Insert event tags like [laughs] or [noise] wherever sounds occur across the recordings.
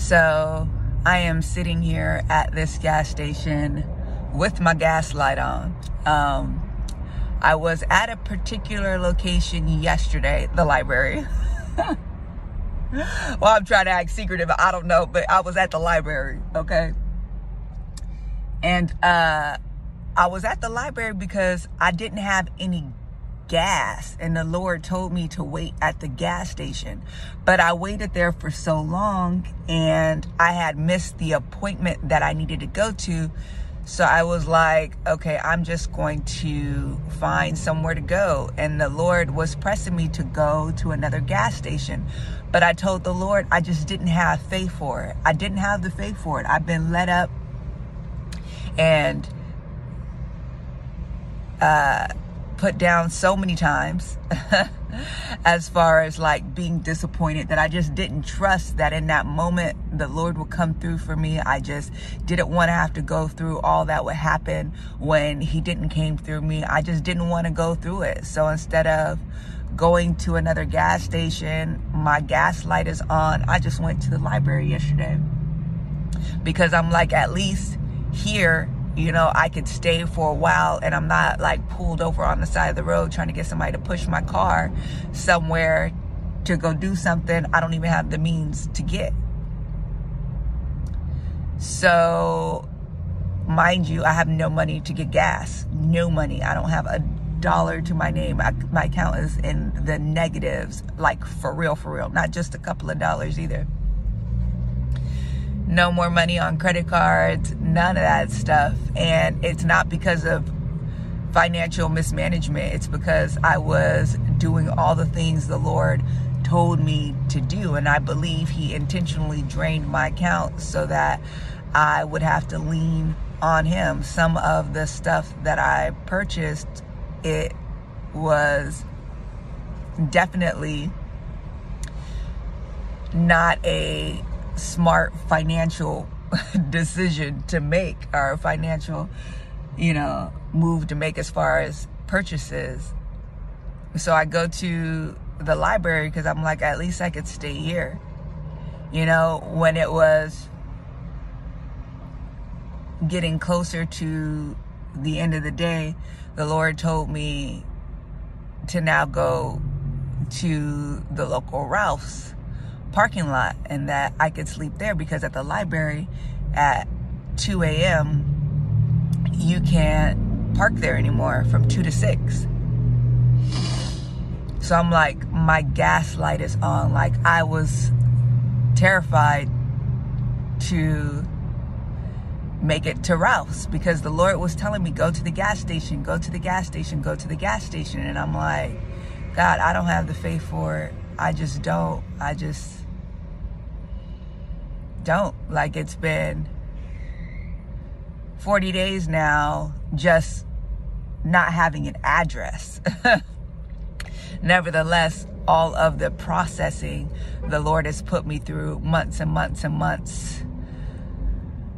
So I am sitting here at this gas station with my gas light on. Um, I was at a particular location yesterday, the library. [laughs] well, I'm trying to act secretive. I don't know, but I was at the library, okay? And uh, I was at the library because I didn't have any gas and the Lord told me to wait at the gas station. But I waited there for so long and I had missed the appointment that I needed to go to. So I was like, okay, I'm just going to find somewhere to go. And the Lord was pressing me to go to another gas station. But I told the Lord I just didn't have faith for it. I didn't have the faith for it. I've been led up and uh put down so many times [laughs] as far as like being disappointed that I just didn't trust that in that moment the Lord would come through for me. I just didn't want to have to go through all that would happen when he didn't came through me. I just didn't want to go through it. So instead of going to another gas station, my gas light is on. I just went to the library yesterday because I'm like at least here you know, I could stay for a while and I'm not like pulled over on the side of the road trying to get somebody to push my car somewhere to go do something I don't even have the means to get. So, mind you, I have no money to get gas. No money. I don't have a dollar to my name. I, my account is in the negatives, like for real, for real. Not just a couple of dollars either no more money on credit cards, none of that stuff. And it's not because of financial mismanagement, it's because I was doing all the things the Lord told me to do. And I believe He intentionally drained my account so that I would have to lean on Him. Some of the stuff that I purchased, it was definitely not a smart financial [laughs] decision to make or financial, you know, move to make as far as purchases. So I go to the library because I'm like, at least I could stay here. You know, when it was getting closer to the end of the day, the Lord told me to now go to the local Ralph's parking lot and that I could sleep there because at the library at 2 a.m. you can't park there anymore from 2 to 6. So I'm like, my gas light is on. Like I was terrified to make it to Ralph's because the Lord was telling me, go to the gas station, go to the gas station, go to the gas station. And I'm like, God, I don't have the faith for it. I just don't. I just don't. Like it's been 40 days now just not having an address. [laughs] Nevertheless, all of the processing the Lord has put me through months and months and months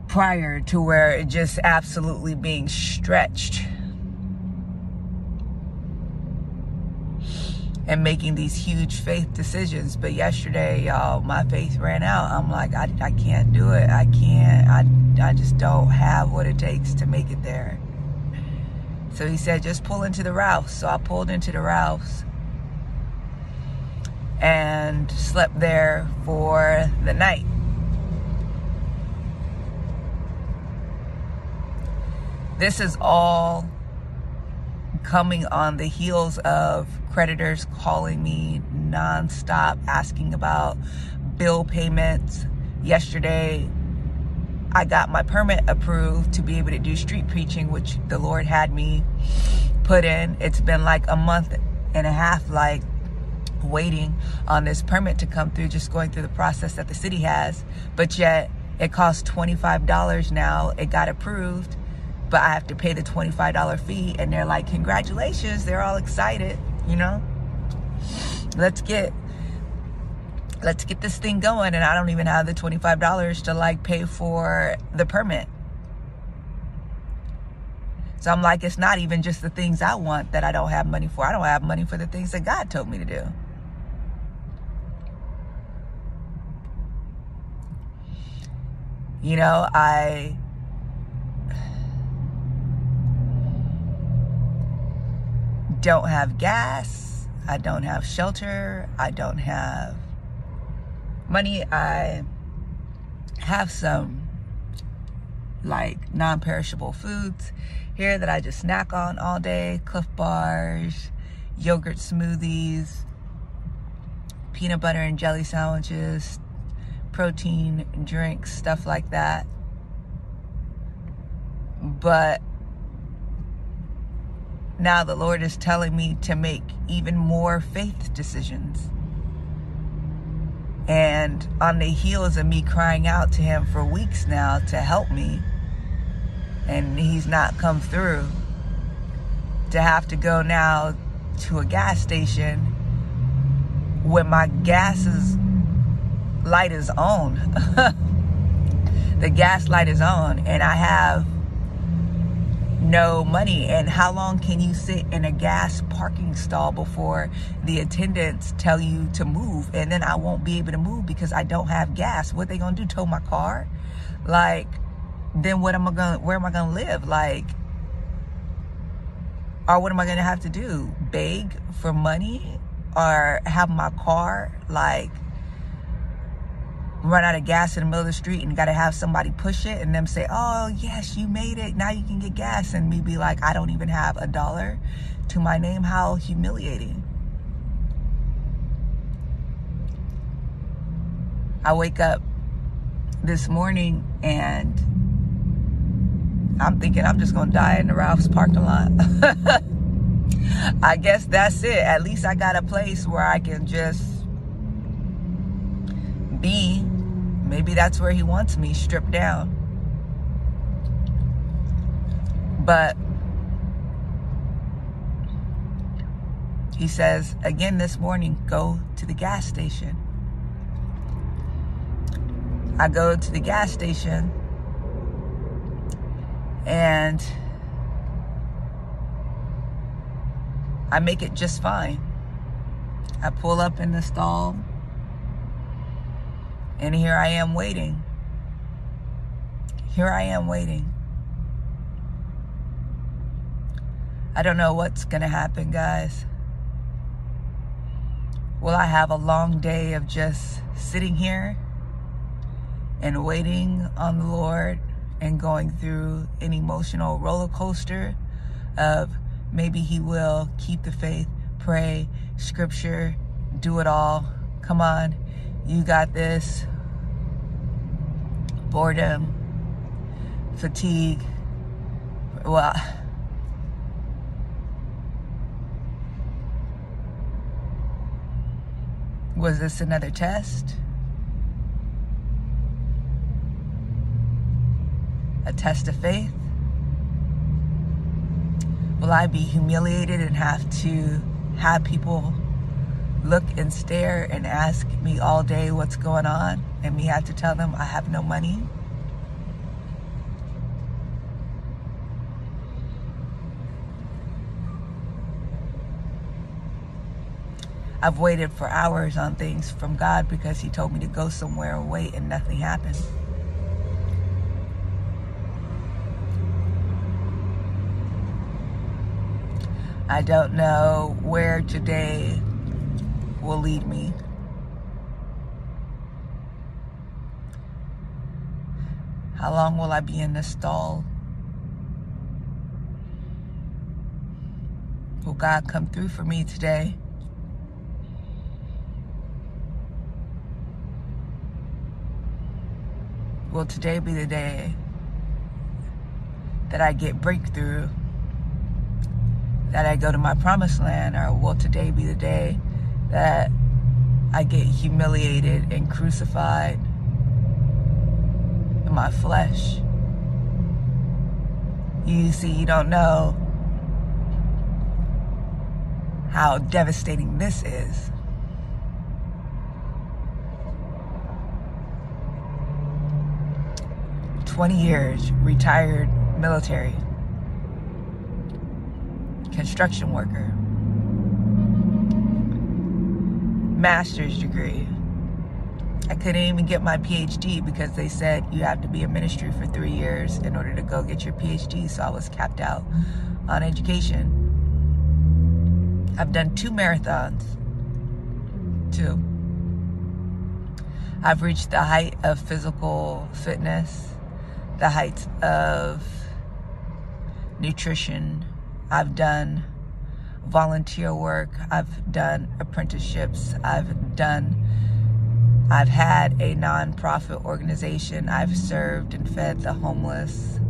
prior to where it just absolutely being stretched and making these huge faith decisions. But yesterday, y'all, my faith ran out. I'm like, I, I can't do it. I can't. I, I just don't have what it takes to make it there. So he said, just pull into the Ralph's. So I pulled into the Ralph's and slept there for the night. This is all coming on the heels of creditors calling me nonstop asking about bill payments. Yesterday, I got my permit approved to be able to do street preaching, which the Lord had me put in. It's been like a month and a half, like waiting on this permit to come through, just going through the process that the city has. But yet, it costs $25 now. It got approved but I have to pay the $25 fee. And they're like, congratulations. They're all excited, you know? Let's get let's get this thing going and I don't even have the $25 to like pay for the permit. So I'm like, it's not even just the things I want that I don't have money for. I don't have money for the things that God told me to do. You know, I don't have gas. I don't have shelter. I don't have money. I have some like non-perishable foods here that I just snack on all day. Clif bars, yogurt smoothies, peanut butter and jelly sandwiches, protein drinks, stuff like that. But now the Lord is telling me to make even more faith decisions. And on the heels of me crying out to Him for weeks now to help me, and He's not come through, to have to go now to a gas station when my gas is light is on. [laughs] the gas light is on, and I have no money. And how long can you sit in a gas parking stall before the attendants tell you to move? And then I won't be able to move because I don't have gas. What they gonna do? Tow my car? Like, then what am I gonna? Where am I gonna live? Like, or what am I gonna have to do? Beg for money or have my car like run out of gas in the middle of the street and got to have somebody push it and them say, oh, yes, you made it. Now you can get gas. And me be like, I don't even have a dollar to my name. How humiliating. I wake up this morning and I'm thinking I'm just going to die in the Ralph's parking lot. [laughs] I guess that's it. At least I got a place where I can just be Maybe that's where he wants me, stripped down. But he says again this morning, go to the gas station. I go to the gas station and I make it just fine. I pull up in the stall and here I am waiting. Here I am waiting. I don't know what's going to happen, guys. Will I have a long day of just sitting here and waiting on the Lord and going through an emotional roller coaster of maybe He will keep the faith, pray, scripture, do it all. Come on, you got this boredom, fatigue. Well, was this another test? A test of faith? Will I be humiliated and have to have people look and stare and ask me all day what's going on and me have to tell them I have no money. I've waited for hours on things from God because He told me to go somewhere and wait, and nothing happened. I don't know where today will lead me. How long will I be in this stall? Will God come through for me today? Will today be the day that I get breakthrough? That I go to my promised land? Or will today be the day that I get humiliated and crucified my flesh. You see, you don't know how devastating this is. Twenty years, retired military, construction worker. master's degree, I couldn't even get my PhD because they said you have to be in ministry for three years in order to go get your PhD. So I was capped out on education. I've done two marathons. Two. I've reached the height of physical fitness, the heights of nutrition. I've done volunteer work. I've done apprenticeships. I've done, I've had a nonprofit organization. I've served and fed the homeless.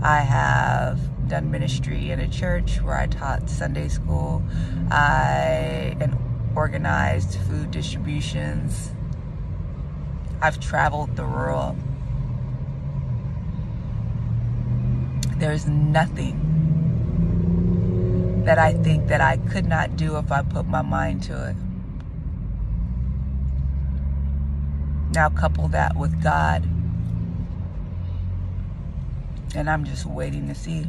I have done ministry in a church where I taught Sunday school. I and organized food distributions. I've traveled the world. There's nothing that I think that I could not do if I put my mind to it. Now couple that with God. And I'm just waiting to see.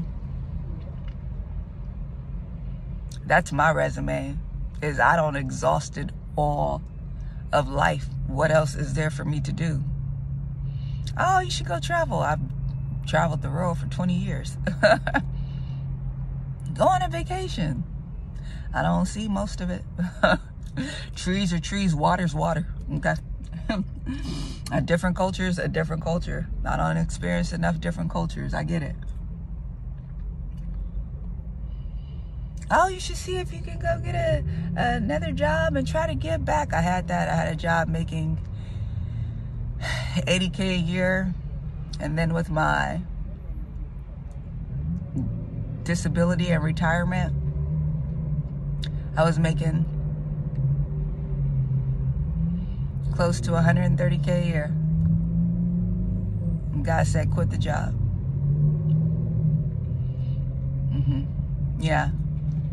That's my resume. Is I don't exhausted all of life. What else is there for me to do? Oh, you should go travel. I've traveled the world for 20 years. [laughs] Go on a vacation. I don't see most of it. [laughs] trees are trees, water's water. Okay. [laughs] a different culture is a different culture. I don't experience enough different cultures. I get it. Oh, you should see if you can go get a another job and try to give back. I had that. I had a job making 80k a year, and then with my disability and retirement, I was making close to 130K a year. And God said, quit the job. Mm-hmm. Yeah.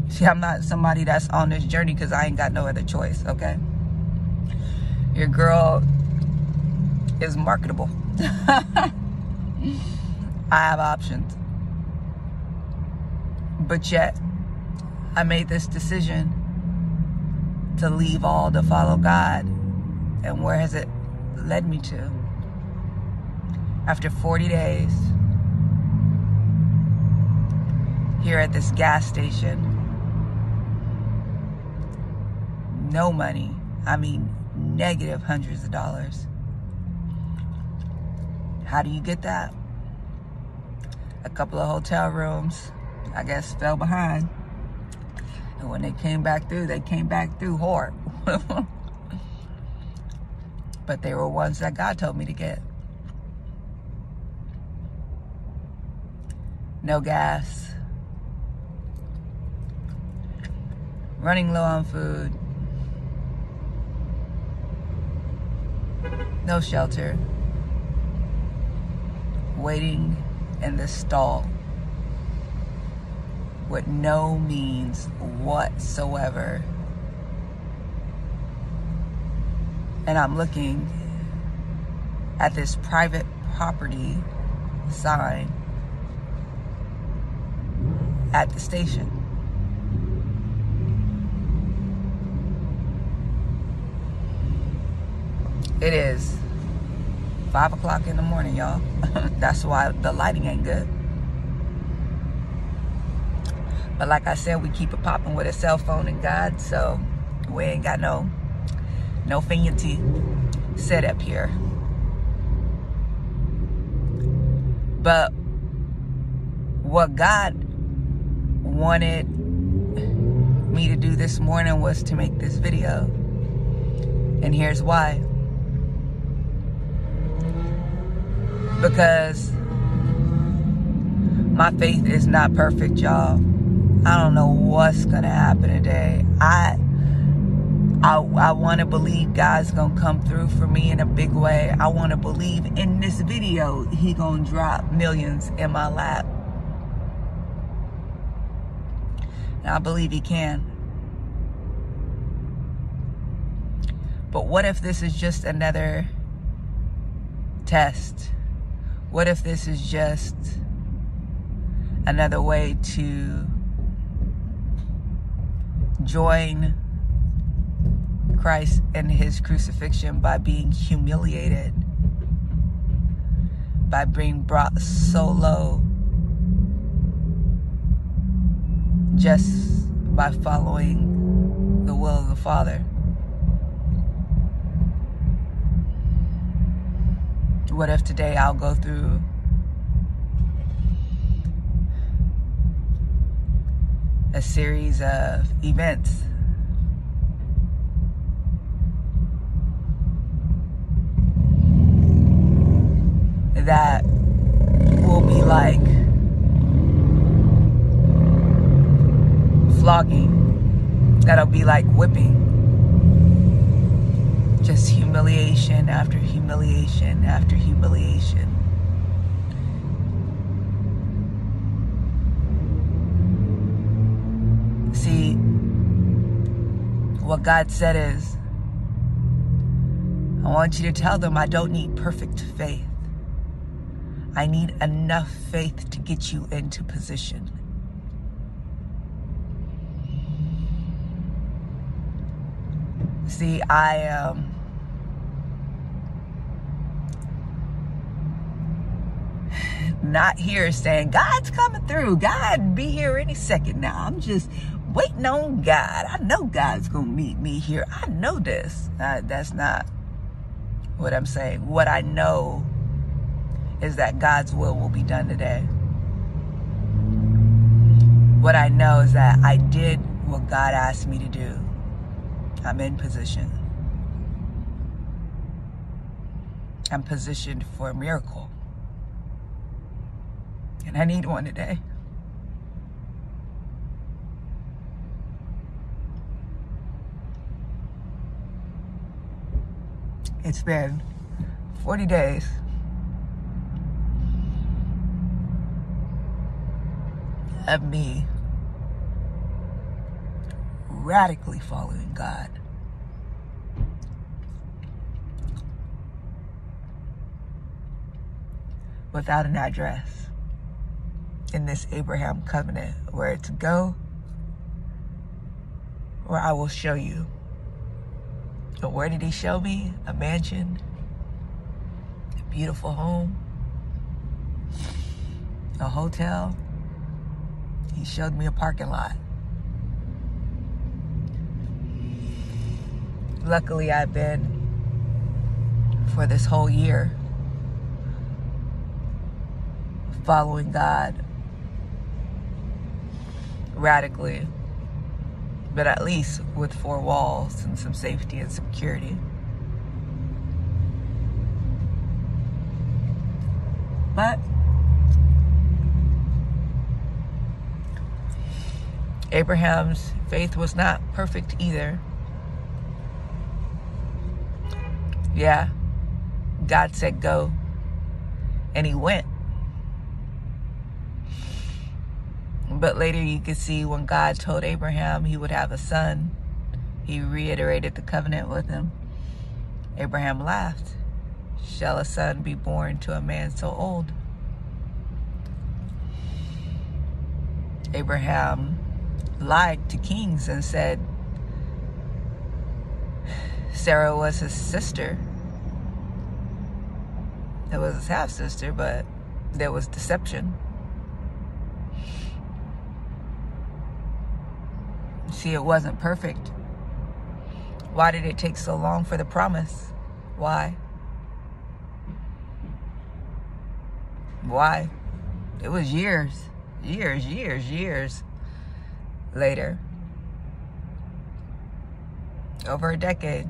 See, I'm not somebody that's on this journey because I ain't got no other choice, okay? Your girl is marketable. [laughs] I have options. But yet, I made this decision to leave all to follow God. And where has it led me to? After 40 days, here at this gas station, no money. I mean, negative hundreds of dollars. How do you get that? A couple of hotel rooms, I guess, fell behind. And when they came back through, they came back through hard. [laughs] but they were ones that God told me to get. No gas. Running low on food. No shelter. Waiting in the stall with no means whatsoever. And I'm looking at this private property sign at the station. It is five o'clock in the morning, y'all. [laughs] That's why the lighting ain't good. But like I said, we keep it popping with a cell phone and God, so we ain't got no no fancy setup here. But what God wanted me to do this morning was to make this video. And here's why. Because my faith is not perfect, y'all. I don't know what's gonna happen today. I I, I want to believe God's gonna come through for me in a big way. I want to believe in this video He gonna drop millions in my lap. And I believe He can. But what if this is just another test? What if this is just another way to join Christ and his crucifixion by being humiliated, by being brought so low, just by following the will of the Father. What if today I'll go through a series of events that will be like flogging, that'll be like whipping. Just humiliation after humiliation after humiliation. See, what God said is, I want you to tell them I don't need perfect faith. I need enough faith to get you into position. See, I am. Um, not here saying God's coming through. God be here any second now. I'm just waiting on God. I know God's gonna meet me here. I know this. Uh, that's not what I'm saying. What I know is that God's will will be done today. What I know is that I did what God asked me to do. I'm in position. I'm positioned for a miracle. And I need one today. It's been 40 days of me radically following God. Without an address in this Abraham covenant, where to go, where I will show you. But where did he show me? A mansion, a beautiful home, a hotel he showed me a parking lot. Luckily, I've been for this whole year following God radically, but at least with four walls and some safety and security. But Abraham's faith was not perfect either. Yeah, God said go, and he went. But later you could see when God told Abraham he would have a son, he reiterated the covenant with him. Abraham laughed. Shall a son be born to a man so old? Abraham lied to kings and said Sarah was his sister. It was his half sister, but there was deception. See, it wasn't perfect. Why did it take so long for the promise? Why? Why? It was years, years, years, years later. Over a decade.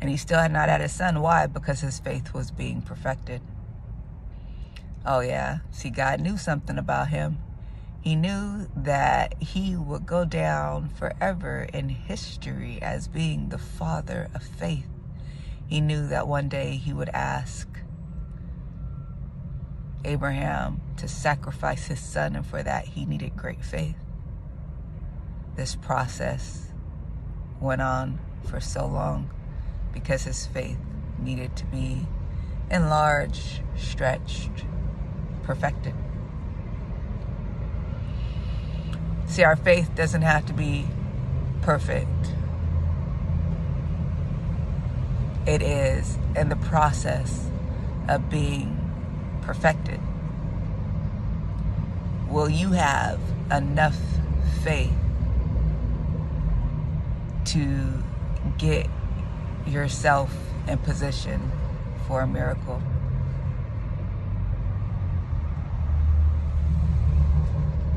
And he still had not had a son. Why? Because his faith was being perfected. Oh, yeah. See, God knew something about him. He knew that he would go down forever in history as being the father of faith. He knew that one day he would ask Abraham to sacrifice his son, and for that he needed great faith. This process went on for so long because his faith needed to be enlarged, stretched, perfected. See, our faith doesn't have to be perfect. It is in the process of being perfected. Will you have enough faith to get yourself in position for a miracle?